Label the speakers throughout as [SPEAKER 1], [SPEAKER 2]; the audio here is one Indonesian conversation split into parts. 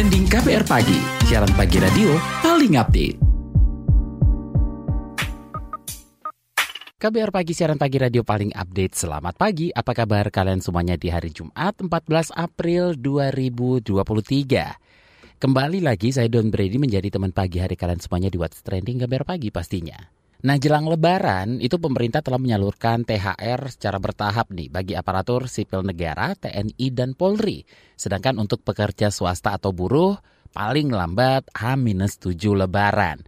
[SPEAKER 1] trending KBR pagi, siaran pagi radio paling update. KBR Pagi, siaran pagi radio paling update. Selamat pagi, apa kabar kalian semuanya di hari Jumat 14 April 2023. Kembali lagi saya Don Brady menjadi teman pagi hari kalian semuanya di What's Trending KBR Pagi pastinya. Nah jelang lebaran itu pemerintah telah menyalurkan THR secara bertahap nih bagi aparatur sipil negara, TNI dan Polri. Sedangkan untuk pekerja swasta atau buruh paling lambat H-7 lebaran.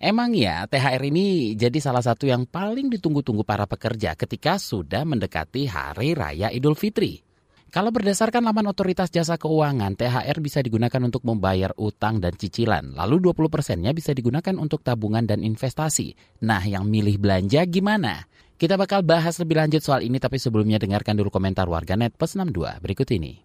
[SPEAKER 1] Emang ya THR ini jadi salah satu yang paling ditunggu-tunggu para pekerja ketika sudah mendekati Hari Raya Idul Fitri. Kalau berdasarkan laman otoritas jasa keuangan, THR bisa digunakan untuk membayar utang dan cicilan. Lalu 20 persennya bisa digunakan untuk tabungan dan investasi. Nah, yang milih belanja gimana? Kita bakal bahas lebih lanjut soal ini, tapi sebelumnya dengarkan dulu komentar warganet plus 62 berikut ini.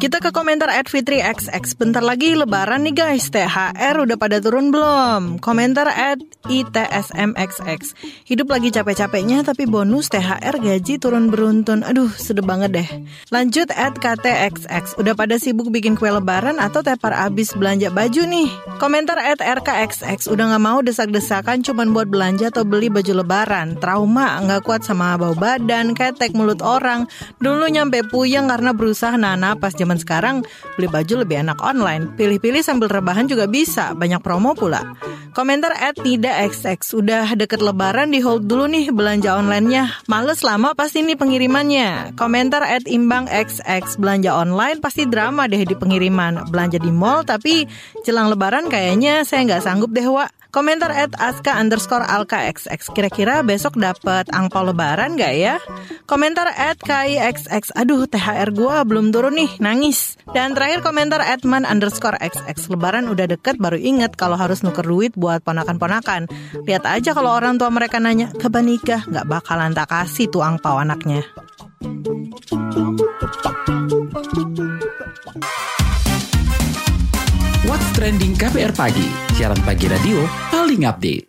[SPEAKER 2] Kita ke komentar at Fitri XX. Bentar lagi lebaran nih guys. THR udah pada turun belum? Komentar at ITSMXX. Hidup lagi capek-capeknya tapi bonus THR gaji turun beruntun. Aduh, sedih banget deh. Lanjut at KTXX. Udah pada sibuk bikin kue lebaran atau tepar abis belanja baju nih? Komentar at RKXX. Udah gak mau desak-desakan cuman buat belanja atau beli baju lebaran. Trauma, nggak kuat sama bau badan, ketek mulut orang. Dulu nyampe puyeng karena berusaha nana pas zaman sekarang beli baju lebih enak online. Pilih-pilih sambil rebahan juga bisa, banyak promo pula. Komentar at tidak XX, udah deket lebaran di hold dulu nih belanja onlinenya. Males lama pasti nih pengirimannya. Komentar at imbang XX, belanja online pasti drama deh di pengiriman. Belanja di mall tapi jelang lebaran kayaknya saya nggak sanggup deh Wak. Komentar at aska underscore alka xx. Kira-kira besok dapat angpau lebaran gak ya? Komentar at kixx. Aduh THR gua belum turun nih, nangis. Dan terakhir komentar at man underscore xx. Lebaran udah deket baru inget kalau harus nuker duit buat ponakan-ponakan. Lihat aja kalau orang tua mereka nanya, kapan nikah? Gak bakalan tak kasih tuh angpau anaknya.
[SPEAKER 1] What's Trending KPR Pagi, siaran pagi radio paling update.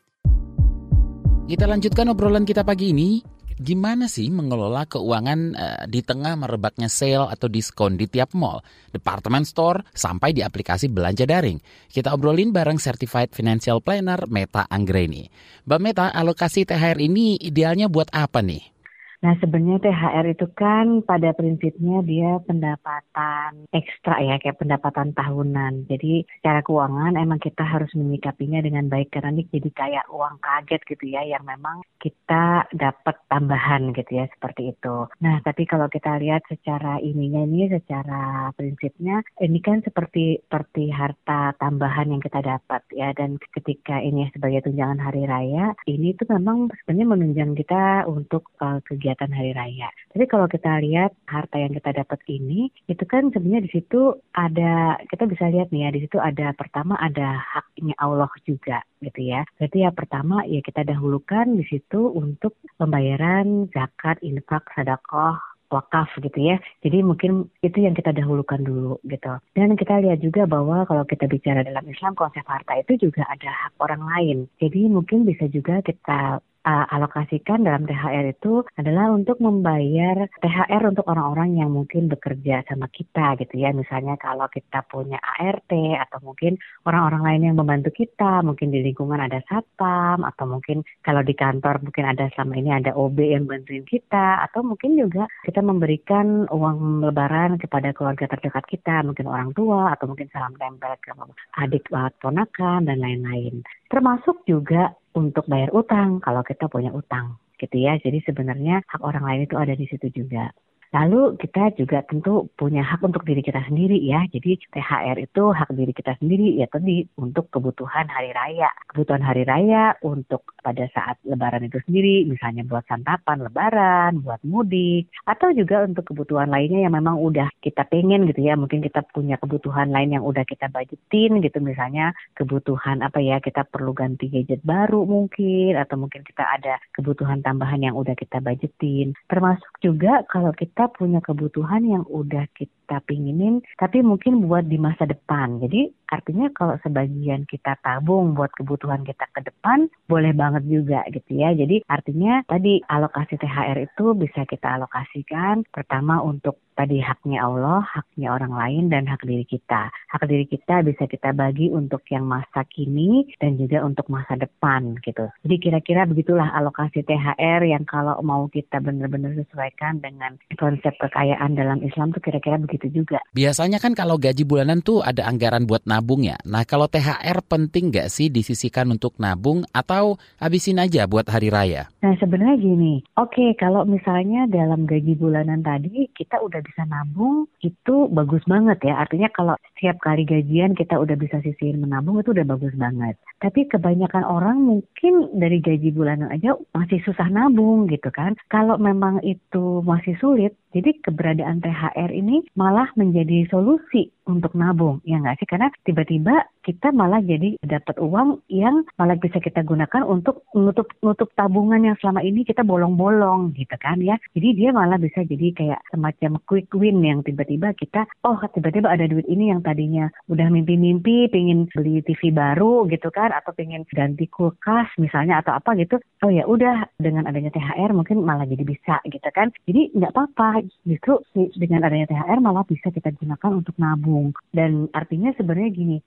[SPEAKER 1] Kita lanjutkan obrolan kita pagi ini. Gimana sih mengelola keuangan uh, di tengah merebaknya sale atau diskon di tiap mall, department store, sampai di aplikasi belanja daring? Kita obrolin bareng Certified Financial Planner Meta Anggreni. Mbak Meta, alokasi THR ini idealnya buat apa nih?
[SPEAKER 3] Nah sebenarnya THR itu kan pada prinsipnya dia pendapatan ekstra ya kayak pendapatan tahunan. Jadi secara keuangan emang kita harus menyikapinya dengan baik karena ini jadi kayak uang kaget gitu ya yang memang kita dapat tambahan gitu ya seperti itu. Nah tapi kalau kita lihat secara ininya ini secara prinsipnya ini kan seperti seperti harta tambahan yang kita dapat ya dan ketika ini sebagai tunjangan hari raya ini tuh memang sebenarnya menunjang kita untuk uh, kegiatan kegiatan hari raya. Tapi kalau kita lihat harta yang kita dapat ini, itu kan sebenarnya di situ ada kita bisa lihat nih ya di situ ada pertama ada haknya Allah juga gitu ya. Berarti ya pertama ya kita dahulukan di situ untuk pembayaran zakat, infak, sedekah, wakaf gitu ya. Jadi mungkin itu yang kita dahulukan dulu gitu. Dan kita lihat juga bahwa kalau kita bicara dalam Islam konsep harta itu juga ada hak orang lain. Jadi mungkin bisa juga kita uh, alokasikan dalam THR itu adalah untuk membayar THR untuk orang-orang yang mungkin bekerja sama kita gitu ya. Misalnya kalau kita punya ART atau mungkin orang-orang lain yang membantu kita, mungkin di lingkungan ada satpam atau mungkin kalau di kantor mungkin ada selama ini ada OB yang bantuin kita atau mungkin juga kita memberikan uang lebaran kepada keluarga terdekat kita, mungkin orang tua atau mungkin salam tempel ke adik ponakan dan lain-lain. Termasuk juga untuk bayar utang kalau kita punya utang gitu ya. Jadi sebenarnya hak orang lain itu ada di situ juga. Lalu kita juga tentu punya hak untuk diri kita sendiri ya. Jadi THR itu hak diri kita sendiri ya tadi untuk kebutuhan hari raya. Kebutuhan hari raya untuk pada saat lebaran itu sendiri, misalnya buat santapan lebaran, buat mudik, atau juga untuk kebutuhan lainnya yang memang udah kita pengen gitu ya. Mungkin kita punya kebutuhan lain yang udah kita budgetin gitu misalnya kebutuhan apa ya, kita perlu ganti gadget baru mungkin atau mungkin kita ada kebutuhan tambahan yang udah kita budgetin. Termasuk juga kalau kita kita punya kebutuhan yang udah kita pinginin, tapi mungkin buat di masa depan. Jadi Artinya kalau sebagian kita tabung buat kebutuhan kita ke depan, boleh banget juga gitu ya. Jadi artinya tadi alokasi THR itu bisa kita alokasikan pertama untuk tadi haknya Allah, haknya orang lain, dan hak diri kita. Hak diri kita bisa kita bagi untuk yang masa kini dan juga untuk masa depan gitu. Jadi kira-kira begitulah alokasi THR yang kalau mau kita benar-benar sesuaikan dengan konsep kekayaan dalam Islam tuh kira-kira begitu juga.
[SPEAKER 1] Biasanya kan kalau gaji bulanan tuh ada anggaran buat nabung ya. Nah kalau THR penting nggak sih disisikan untuk nabung atau habisin aja buat hari raya?
[SPEAKER 3] Nah sebenarnya gini, oke okay, kalau misalnya dalam gaji bulanan tadi kita udah bisa nabung itu bagus banget ya. Artinya kalau setiap kali gajian kita udah bisa sisihin menabung itu udah bagus banget. Tapi kebanyakan orang mungkin dari gaji bulanan aja masih susah nabung gitu kan. Kalau memang itu masih sulit, jadi keberadaan THR ini malah menjadi solusi untuk nabung, ya nggak sih? Karena tiba-tiba kita malah jadi dapat uang yang malah bisa kita gunakan untuk nutup nutup tabungan yang selama ini kita bolong-bolong gitu kan ya. Jadi dia malah bisa jadi kayak semacam quick win yang tiba-tiba kita oh tiba-tiba ada duit ini yang tadinya udah mimpi-mimpi pengen beli TV baru gitu kan atau pengen ganti kulkas misalnya atau apa gitu. Oh ya udah dengan adanya THR mungkin malah jadi bisa gitu kan. Jadi nggak apa-apa justru dengan adanya THR malah bisa kita gunakan untuk nabung. Dan artinya sebenarnya gini,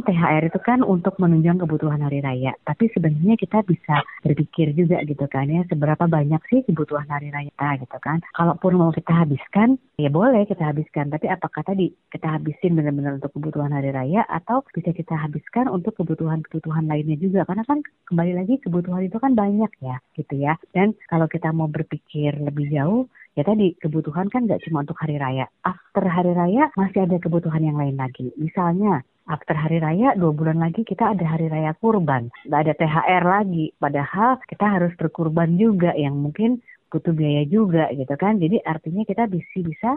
[SPEAKER 3] memang THR itu kan untuk menunjang kebutuhan hari raya. Tapi sebenarnya kita bisa berpikir juga gitu kan ya, seberapa banyak sih kebutuhan hari raya kita gitu kan. Kalaupun mau kita habiskan, ya boleh kita habiskan. Tapi apakah tadi kita habisin benar-benar untuk kebutuhan hari raya atau bisa kita habiskan untuk kebutuhan-kebutuhan lainnya juga. Karena kan kembali lagi kebutuhan itu kan banyak ya gitu ya. Dan kalau kita mau berpikir lebih jauh, ya tadi kebutuhan kan nggak cuma untuk hari raya. After hari raya masih ada kebutuhan yang lain lagi. Misalnya after hari raya dua bulan lagi kita ada hari raya kurban. Nggak ada THR lagi. Padahal kita harus berkurban juga yang mungkin butuh biaya juga gitu kan. Jadi artinya kita bisa bisa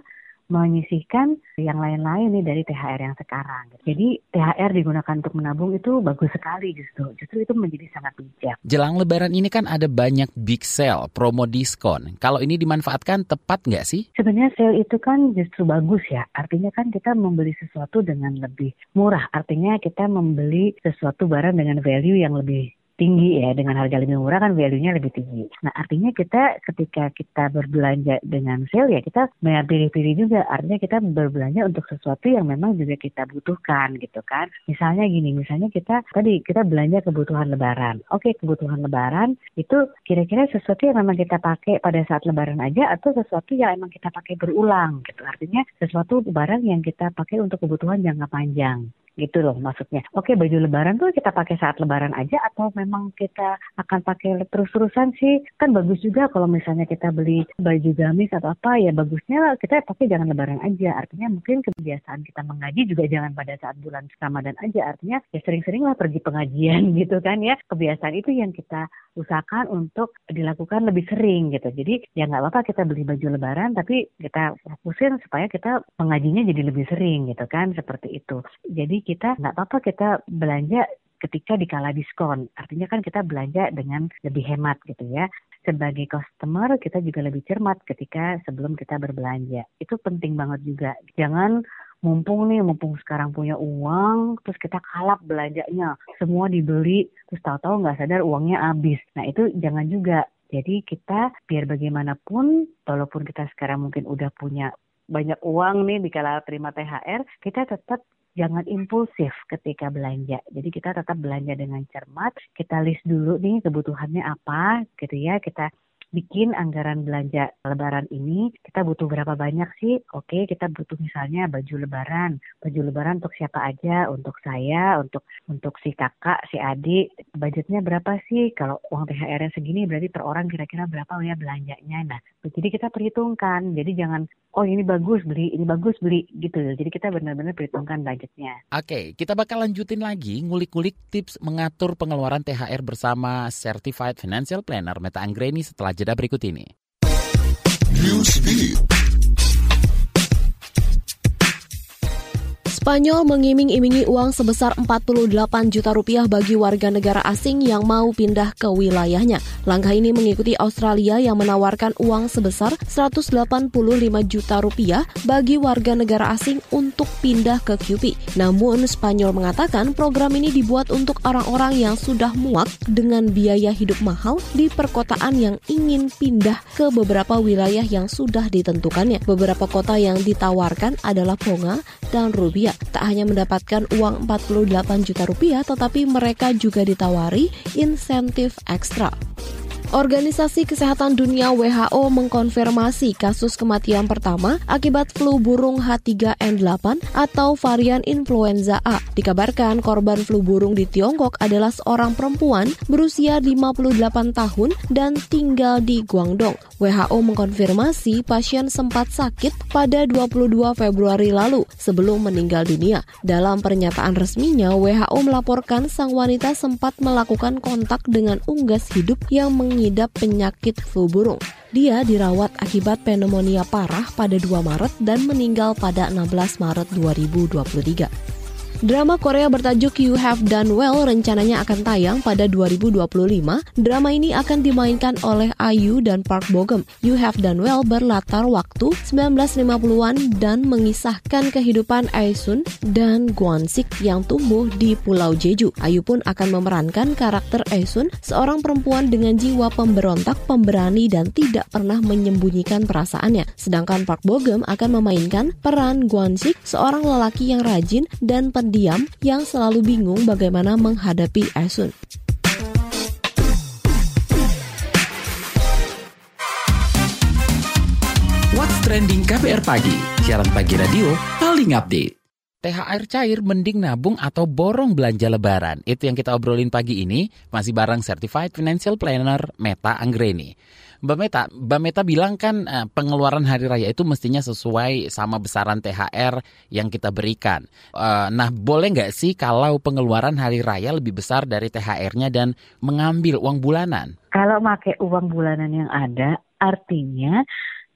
[SPEAKER 3] menyisihkan yang lain-lain nih dari THR yang sekarang. Jadi THR digunakan untuk menabung itu bagus sekali justru. Justru itu menjadi sangat bijak.
[SPEAKER 1] Jelang lebaran ini kan ada banyak big sale, promo diskon. Kalau ini dimanfaatkan tepat nggak sih?
[SPEAKER 3] Sebenarnya sale itu kan justru bagus ya. Artinya kan kita membeli sesuatu dengan lebih murah. Artinya kita membeli sesuatu barang dengan value yang lebih tinggi ya dengan harga lebih murah kan value-nya lebih tinggi. Nah artinya kita ketika kita berbelanja dengan sale ya kita bayar pilih-pilih juga. Artinya kita berbelanja untuk sesuatu yang memang juga kita butuhkan gitu kan. Misalnya gini, misalnya kita tadi kita belanja kebutuhan lebaran. Oke kebutuhan lebaran itu kira-kira sesuatu yang memang kita pakai pada saat lebaran aja atau sesuatu yang memang kita pakai berulang gitu. Artinya sesuatu barang yang kita pakai untuk kebutuhan jangka panjang gitu loh maksudnya. Oke baju lebaran tuh kita pakai saat lebaran aja atau memang kita akan pakai terus-terusan sih? Kan bagus juga kalau misalnya kita beli baju gamis atau apa ya bagusnya kita pakai jangan lebaran aja. Artinya mungkin kebiasaan kita mengaji juga jangan pada saat bulan Ramadan aja. Artinya ya sering-sering lah pergi pengajian gitu kan ya. Kebiasaan itu yang kita usahakan untuk dilakukan lebih sering gitu jadi ya nggak apa-apa kita beli baju lebaran tapi kita fokusin supaya kita pengajinya jadi lebih sering gitu kan seperti itu jadi kita nggak apa-apa kita belanja ketika dikala diskon. Artinya kan kita belanja dengan lebih hemat gitu ya. Sebagai customer kita juga lebih cermat ketika sebelum kita berbelanja. Itu penting banget juga. Jangan mumpung nih, mumpung sekarang punya uang, terus kita kalap belanjanya. Semua dibeli, terus tahu-tahu nggak sadar uangnya habis. Nah itu jangan juga. Jadi kita biar bagaimanapun, walaupun kita sekarang mungkin udah punya banyak uang nih di kala terima THR, kita tetap jangan impulsif ketika belanja. Jadi kita tetap belanja dengan cermat, kita list dulu nih kebutuhannya apa gitu ya, kita bikin anggaran belanja lebaran ini kita butuh berapa banyak sih? Oke, kita butuh misalnya baju lebaran. Baju lebaran untuk siapa aja? Untuk saya, untuk untuk si kakak, si adik. Budgetnya berapa sih? Kalau uang THR-nya segini berarti per orang kira-kira berapa ya belanjanya. Nah, jadi kita perhitungkan. Jadi jangan oh ini bagus beli, ini bagus beli gitu. Jadi kita benar-benar perhitungkan budgetnya.
[SPEAKER 1] Oke, kita bakal lanjutin lagi ngulik-ngulik tips mengatur pengeluaran THR bersama Certified Financial Planner Meta Anggreni setelah jeda berikut ini.
[SPEAKER 4] Spanyol mengiming-imingi uang sebesar 48 juta rupiah bagi warga negara asing yang mau pindah ke wilayahnya. Langkah ini mengikuti Australia yang menawarkan uang sebesar 185 juta rupiah bagi warga negara asing untuk pindah ke QP. Namun, Spanyol mengatakan program ini dibuat untuk orang-orang yang sudah muak dengan biaya hidup mahal di perkotaan yang ingin pindah ke beberapa wilayah yang sudah ditentukannya. Beberapa kota yang ditawarkan adalah Ponga dan Rubia. Tak hanya mendapatkan uang 48 juta rupiah, tetapi mereka juga ditawari insentif ekstra. Organisasi Kesehatan Dunia WHO mengkonfirmasi kasus kematian pertama akibat flu burung H3N8 atau varian influenza A. Dikabarkan korban flu burung di Tiongkok adalah seorang perempuan berusia 58 tahun dan tinggal di Guangdong. WHO mengkonfirmasi pasien sempat sakit pada 22 Februari lalu sebelum meninggal dunia. Dalam pernyataan resminya, WHO melaporkan sang wanita sempat melakukan kontak dengan unggas hidup yang mengidap mengidap penyakit flu burung. Dia dirawat akibat pneumonia parah pada 2 Maret dan meninggal pada 16 Maret 2023. Drama Korea bertajuk You Have Done Well rencananya akan tayang pada 2025. Drama ini akan dimainkan oleh Ayu dan Park Bogum. You Have Done Well berlatar waktu 1950-an dan mengisahkan kehidupan Aisun dan Gwon-sik yang tumbuh di Pulau Jeju. Ayu pun akan memerankan karakter Aisun, seorang perempuan dengan jiwa pemberontak, pemberani dan tidak pernah menyembunyikan perasaannya. Sedangkan Park Bogum akan memainkan peran Gwon-sik, seorang lelaki yang rajin dan pendiam pendiam yang selalu bingung bagaimana menghadapi Asun.
[SPEAKER 1] What's Trending KPR Pagi, siaran pagi radio paling update. THR cair mending nabung atau borong belanja lebaran. Itu yang kita obrolin pagi ini, masih bareng Certified Financial Planner Meta Anggreni. Mbak Meta, Mbak Meta bilang kan uh, pengeluaran hari raya itu mestinya sesuai sama besaran THR yang kita berikan. Uh, nah, boleh nggak sih kalau pengeluaran hari raya lebih besar dari THR-nya dan mengambil uang bulanan?
[SPEAKER 3] Kalau pakai uang bulanan yang ada, artinya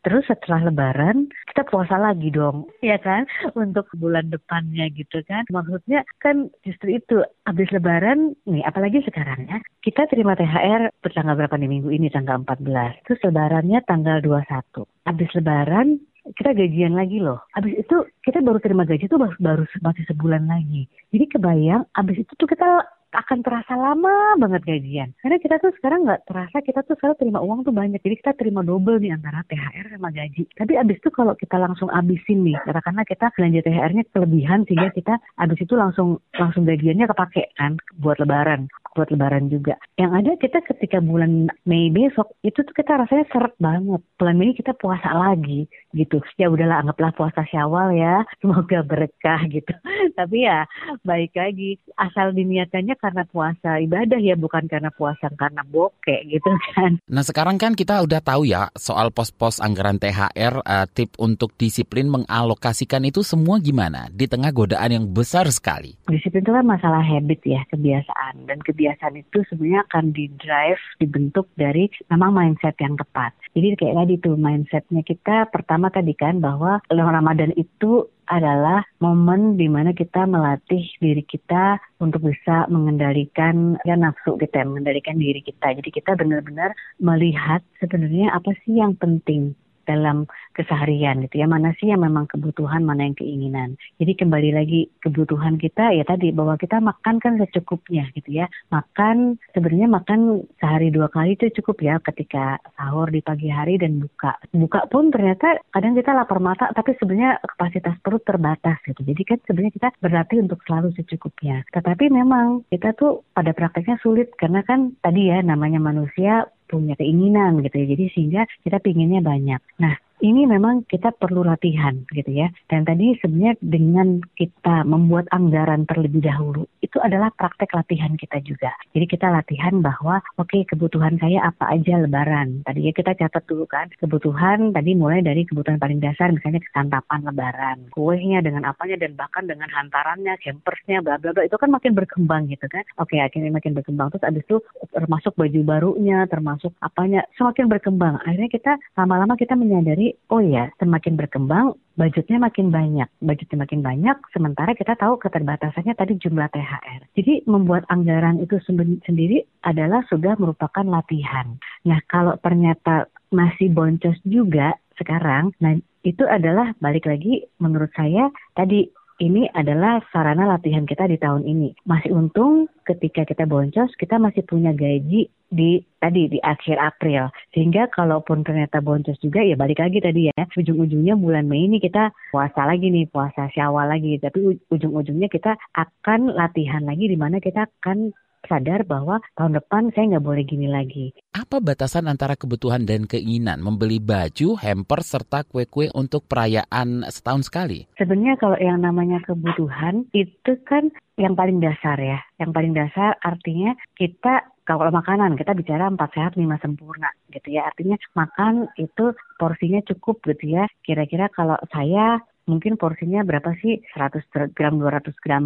[SPEAKER 3] Terus setelah lebaran kita puasa lagi dong, ya kan? Untuk bulan depannya gitu kan. Maksudnya kan justru itu habis lebaran nih apalagi sekarang ya. Kita terima THR tanggal berapa nih minggu ini tanggal 14. Terus lebarannya tanggal 21. Habis lebaran kita gajian lagi loh. Abis itu kita baru terima gaji itu baru, baru masih sebulan lagi. Jadi kebayang abis itu tuh kita akan terasa lama banget gajian. Karena kita tuh sekarang nggak terasa kita tuh sekarang terima uang tuh banyak. Jadi kita terima double nih antara THR sama gaji. Tapi abis itu kalau kita langsung abisin nih, karena kita belanja THR-nya kelebihan sehingga kita abis itu langsung langsung gajiannya kepake kan buat lebaran buat lebaran juga. Yang ada kita ketika bulan Mei besok itu tuh kita rasanya seret banget. Bulan Mei kita puasa lagi gitu. Ya udahlah anggaplah puasa Syawal ya. Semoga berkah gitu. Tapi ya baik lagi asal diniatannya karena puasa ibadah ya bukan karena puasa karena bokeh gitu kan.
[SPEAKER 1] Nah sekarang kan kita udah tahu ya soal pos-pos anggaran THR uh, eh, tip untuk disiplin mengalokasikan itu semua gimana di tengah godaan yang besar sekali.
[SPEAKER 3] Disiplin itu kan masalah habit ya kebiasaan dan kebiasaan kebiasaan itu sebenarnya akan di drive dibentuk dari memang mindset yang tepat. Jadi kayak tadi tuh mindsetnya kita pertama tadi kan bahwa Ramadan itu adalah momen di mana kita melatih diri kita untuk bisa mengendalikan ya nafsu kita, mengendalikan diri kita. Jadi kita benar-benar melihat sebenarnya apa sih yang penting dalam keseharian gitu ya. Mana sih yang memang kebutuhan mana yang keinginan. Jadi kembali lagi kebutuhan kita ya tadi bahwa kita makan kan secukupnya gitu ya. Makan sebenarnya makan sehari dua kali itu cukup ya ketika sahur di pagi hari dan buka. Buka pun ternyata kadang kita lapar mata tapi sebenarnya kapasitas perut terbatas gitu. Jadi kan sebenarnya kita berlatih untuk selalu secukupnya. Tetapi memang kita tuh pada prakteknya sulit karena kan tadi ya namanya manusia punya keinginan gitu ya. Jadi sehingga kita pinginnya banyak. Nah, ini memang kita perlu latihan gitu ya. Dan tadi sebenarnya dengan kita membuat anggaran terlebih dahulu itu adalah praktek latihan kita juga. Jadi kita latihan bahwa oke okay, kebutuhan saya apa aja lebaran. Tadi ya kita catat dulu kan kebutuhan tadi mulai dari kebutuhan paling dasar misalnya kesantapan lebaran, kuenya dengan apanya dan bahkan dengan hantarannya, campersnya, bla bla bla itu kan makin berkembang gitu kan. Oke okay, akhirnya makin berkembang terus abis itu termasuk baju barunya, termasuk apanya semakin berkembang. Akhirnya kita lama-lama kita menyadari oh ya semakin berkembang budgetnya makin banyak. Budgetnya makin banyak, sementara kita tahu keterbatasannya tadi jumlah THR. Jadi membuat anggaran itu sendiri adalah sudah merupakan latihan. Nah kalau ternyata masih boncos juga sekarang, nah itu adalah balik lagi menurut saya tadi ini adalah sarana latihan kita di tahun ini. Masih untung ketika kita boncos, kita masih punya gaji di tadi di akhir April. Sehingga kalaupun ternyata boncos juga ya balik lagi tadi ya. Ujung-ujungnya bulan Mei ini kita puasa lagi nih, puasa Syawal lagi. Tapi ujung-ujungnya kita akan latihan lagi di mana kita akan sadar bahwa tahun depan saya nggak boleh gini lagi.
[SPEAKER 1] Apa batasan antara kebutuhan dan keinginan membeli baju, hamper, serta kue-kue untuk perayaan setahun sekali?
[SPEAKER 3] Sebenarnya kalau yang namanya kebutuhan itu kan yang paling dasar ya. Yang paling dasar artinya kita kalau makanan kita bicara empat sehat lima sempurna gitu ya artinya makan itu porsinya cukup gitu ya kira-kira kalau saya mungkin porsinya berapa sih? 100 gram 200 gram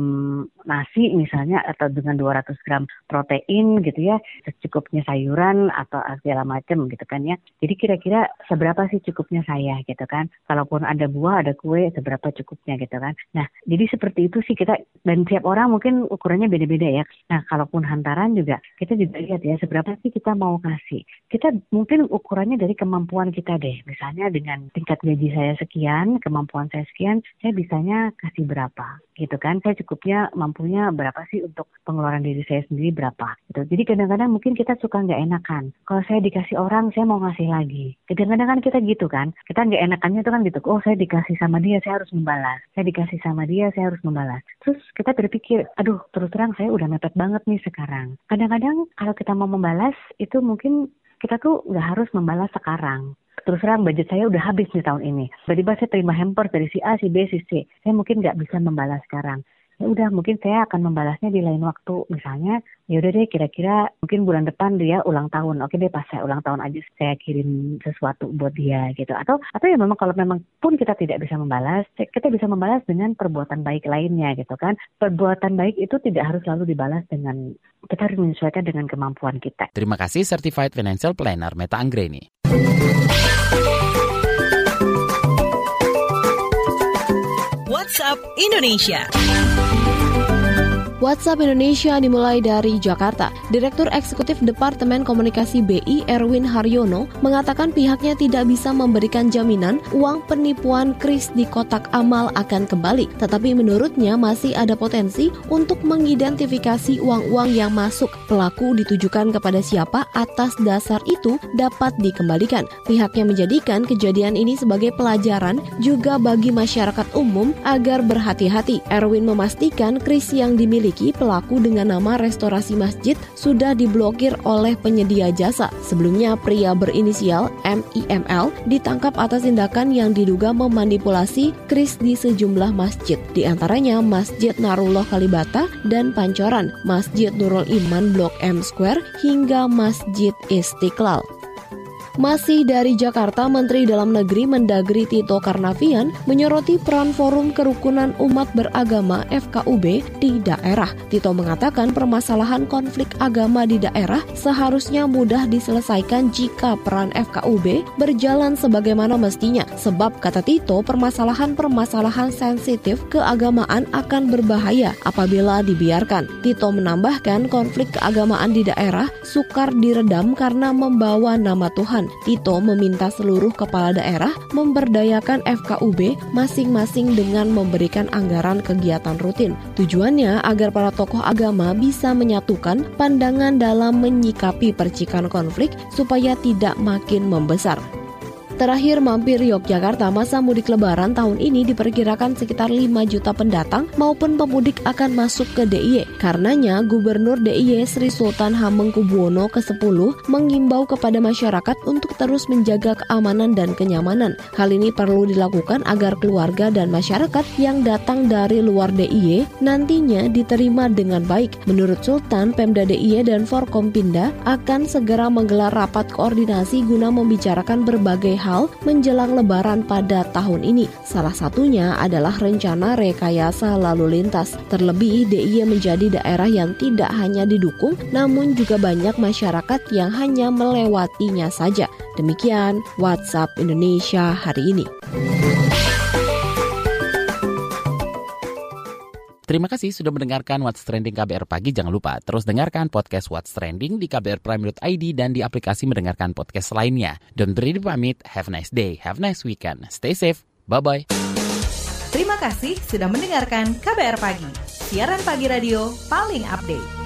[SPEAKER 3] nasi misalnya atau dengan 200 gram protein gitu ya secukupnya sayuran atau segala macam gitu kan ya. Jadi kira-kira seberapa sih cukupnya saya gitu kan? Kalaupun ada buah ada kue seberapa cukupnya gitu kan? Nah jadi seperti itu sih kita dan tiap orang mungkin ukurannya beda-beda ya. Nah kalaupun hantaran juga kita juga lihat ya seberapa sih kita mau kasih kita mungkin ukurannya dari kemampuan kita deh. Misalnya dengan tingkat gaji saya sekian kemampuan saya sekian, saya bisanya kasih berapa gitu kan. Saya cukupnya mampunya berapa sih untuk pengeluaran diri saya sendiri berapa gitu. Jadi kadang-kadang mungkin kita suka nggak enakan. Kalau saya dikasih orang, saya mau ngasih lagi. Kadang-kadang kan kita gitu kan. Kita nggak enakannya itu kan gitu. Oh saya dikasih sama dia, saya harus membalas. Saya dikasih sama dia, saya harus membalas. Terus kita berpikir, aduh terus terang saya udah mepet banget nih sekarang. Kadang-kadang kalau kita mau membalas, itu mungkin kita tuh nggak harus membalas sekarang terus terang budget saya udah habis di tahun ini. Tiba-tiba saya terima hamper dari si A, si B, si C. Saya mungkin nggak bisa membalas sekarang. Ya udah, mungkin saya akan membalasnya di lain waktu. Misalnya, ya udah deh kira-kira mungkin bulan depan dia ulang tahun. Oke deh pas saya ulang tahun aja saya kirim sesuatu buat dia gitu. Atau atau ya memang kalau memang pun kita tidak bisa membalas, kita bisa membalas dengan perbuatan baik lainnya gitu kan. Perbuatan baik itu tidak harus selalu dibalas dengan kita harus menyesuaikan dengan kemampuan kita.
[SPEAKER 1] Terima kasih Certified Financial Planner Meta Anggreni.
[SPEAKER 2] WhatsApp Indonesia.
[SPEAKER 4] WhatsApp Indonesia dimulai dari Jakarta. Direktur Eksekutif Departemen Komunikasi BI Erwin Haryono mengatakan pihaknya tidak bisa memberikan jaminan uang penipuan kris di kotak amal akan kembali. Tetapi menurutnya masih ada potensi untuk mengidentifikasi uang-uang yang masuk. Pelaku ditujukan kepada siapa atas dasar itu dapat dikembalikan. Pihaknya menjadikan kejadian ini sebagai pelajaran juga bagi masyarakat umum agar berhati-hati. Erwin memastikan kris yang dimiliki dimiliki pelaku dengan nama restorasi masjid sudah diblokir oleh penyedia jasa. Sebelumnya, pria berinisial MIML ditangkap atas tindakan yang diduga memanipulasi kris di sejumlah masjid, di antaranya Masjid Narullah Kalibata dan Pancoran, Masjid Nurul Iman Blok M Square, hingga Masjid Istiqlal. Masih dari Jakarta, Menteri Dalam Negeri Mendagri Tito Karnavian menyoroti peran Forum Kerukunan Umat Beragama FKUB di daerah. Tito mengatakan permasalahan konflik agama di daerah seharusnya mudah diselesaikan jika peran FKUB berjalan sebagaimana mestinya. Sebab kata Tito, permasalahan-permasalahan sensitif keagamaan akan berbahaya apabila dibiarkan. Tito menambahkan konflik keagamaan di daerah sukar diredam karena membawa nama Tuhan Tito meminta seluruh kepala daerah memberdayakan FKUB masing-masing dengan memberikan anggaran kegiatan rutin. Tujuannya agar para tokoh agama bisa menyatukan pandangan dalam menyikapi percikan konflik supaya tidak makin membesar. Terakhir mampir Yogyakarta masa mudik lebaran tahun ini diperkirakan sekitar 5 juta pendatang maupun pemudik akan masuk ke DIY. Karenanya Gubernur DIY Sri Sultan Hamengkubuwono ke-10 mengimbau kepada masyarakat untuk terus menjaga keamanan dan kenyamanan. Hal ini perlu dilakukan agar keluarga dan masyarakat yang datang dari luar DIY nantinya diterima dengan baik. Menurut Sultan, Pemda DIY dan Forkompinda akan segera menggelar rapat koordinasi guna membicarakan berbagai hal hal menjelang lebaran pada tahun ini. Salah satunya adalah rencana rekayasa lalu lintas. Terlebih, DIY menjadi daerah yang tidak hanya didukung, namun juga banyak masyarakat yang hanya melewatinya saja. Demikian WhatsApp Indonesia hari ini.
[SPEAKER 1] Terima kasih sudah mendengarkan What's Trending KBR Pagi. Jangan lupa terus dengarkan podcast What's Trending di kbrprime.id dan di aplikasi mendengarkan podcast lainnya. Don't beri pamit. Have a nice day. Have a nice weekend. Stay safe. Bye-bye.
[SPEAKER 2] Terima kasih sudah mendengarkan KBR Pagi. Siaran pagi radio paling update.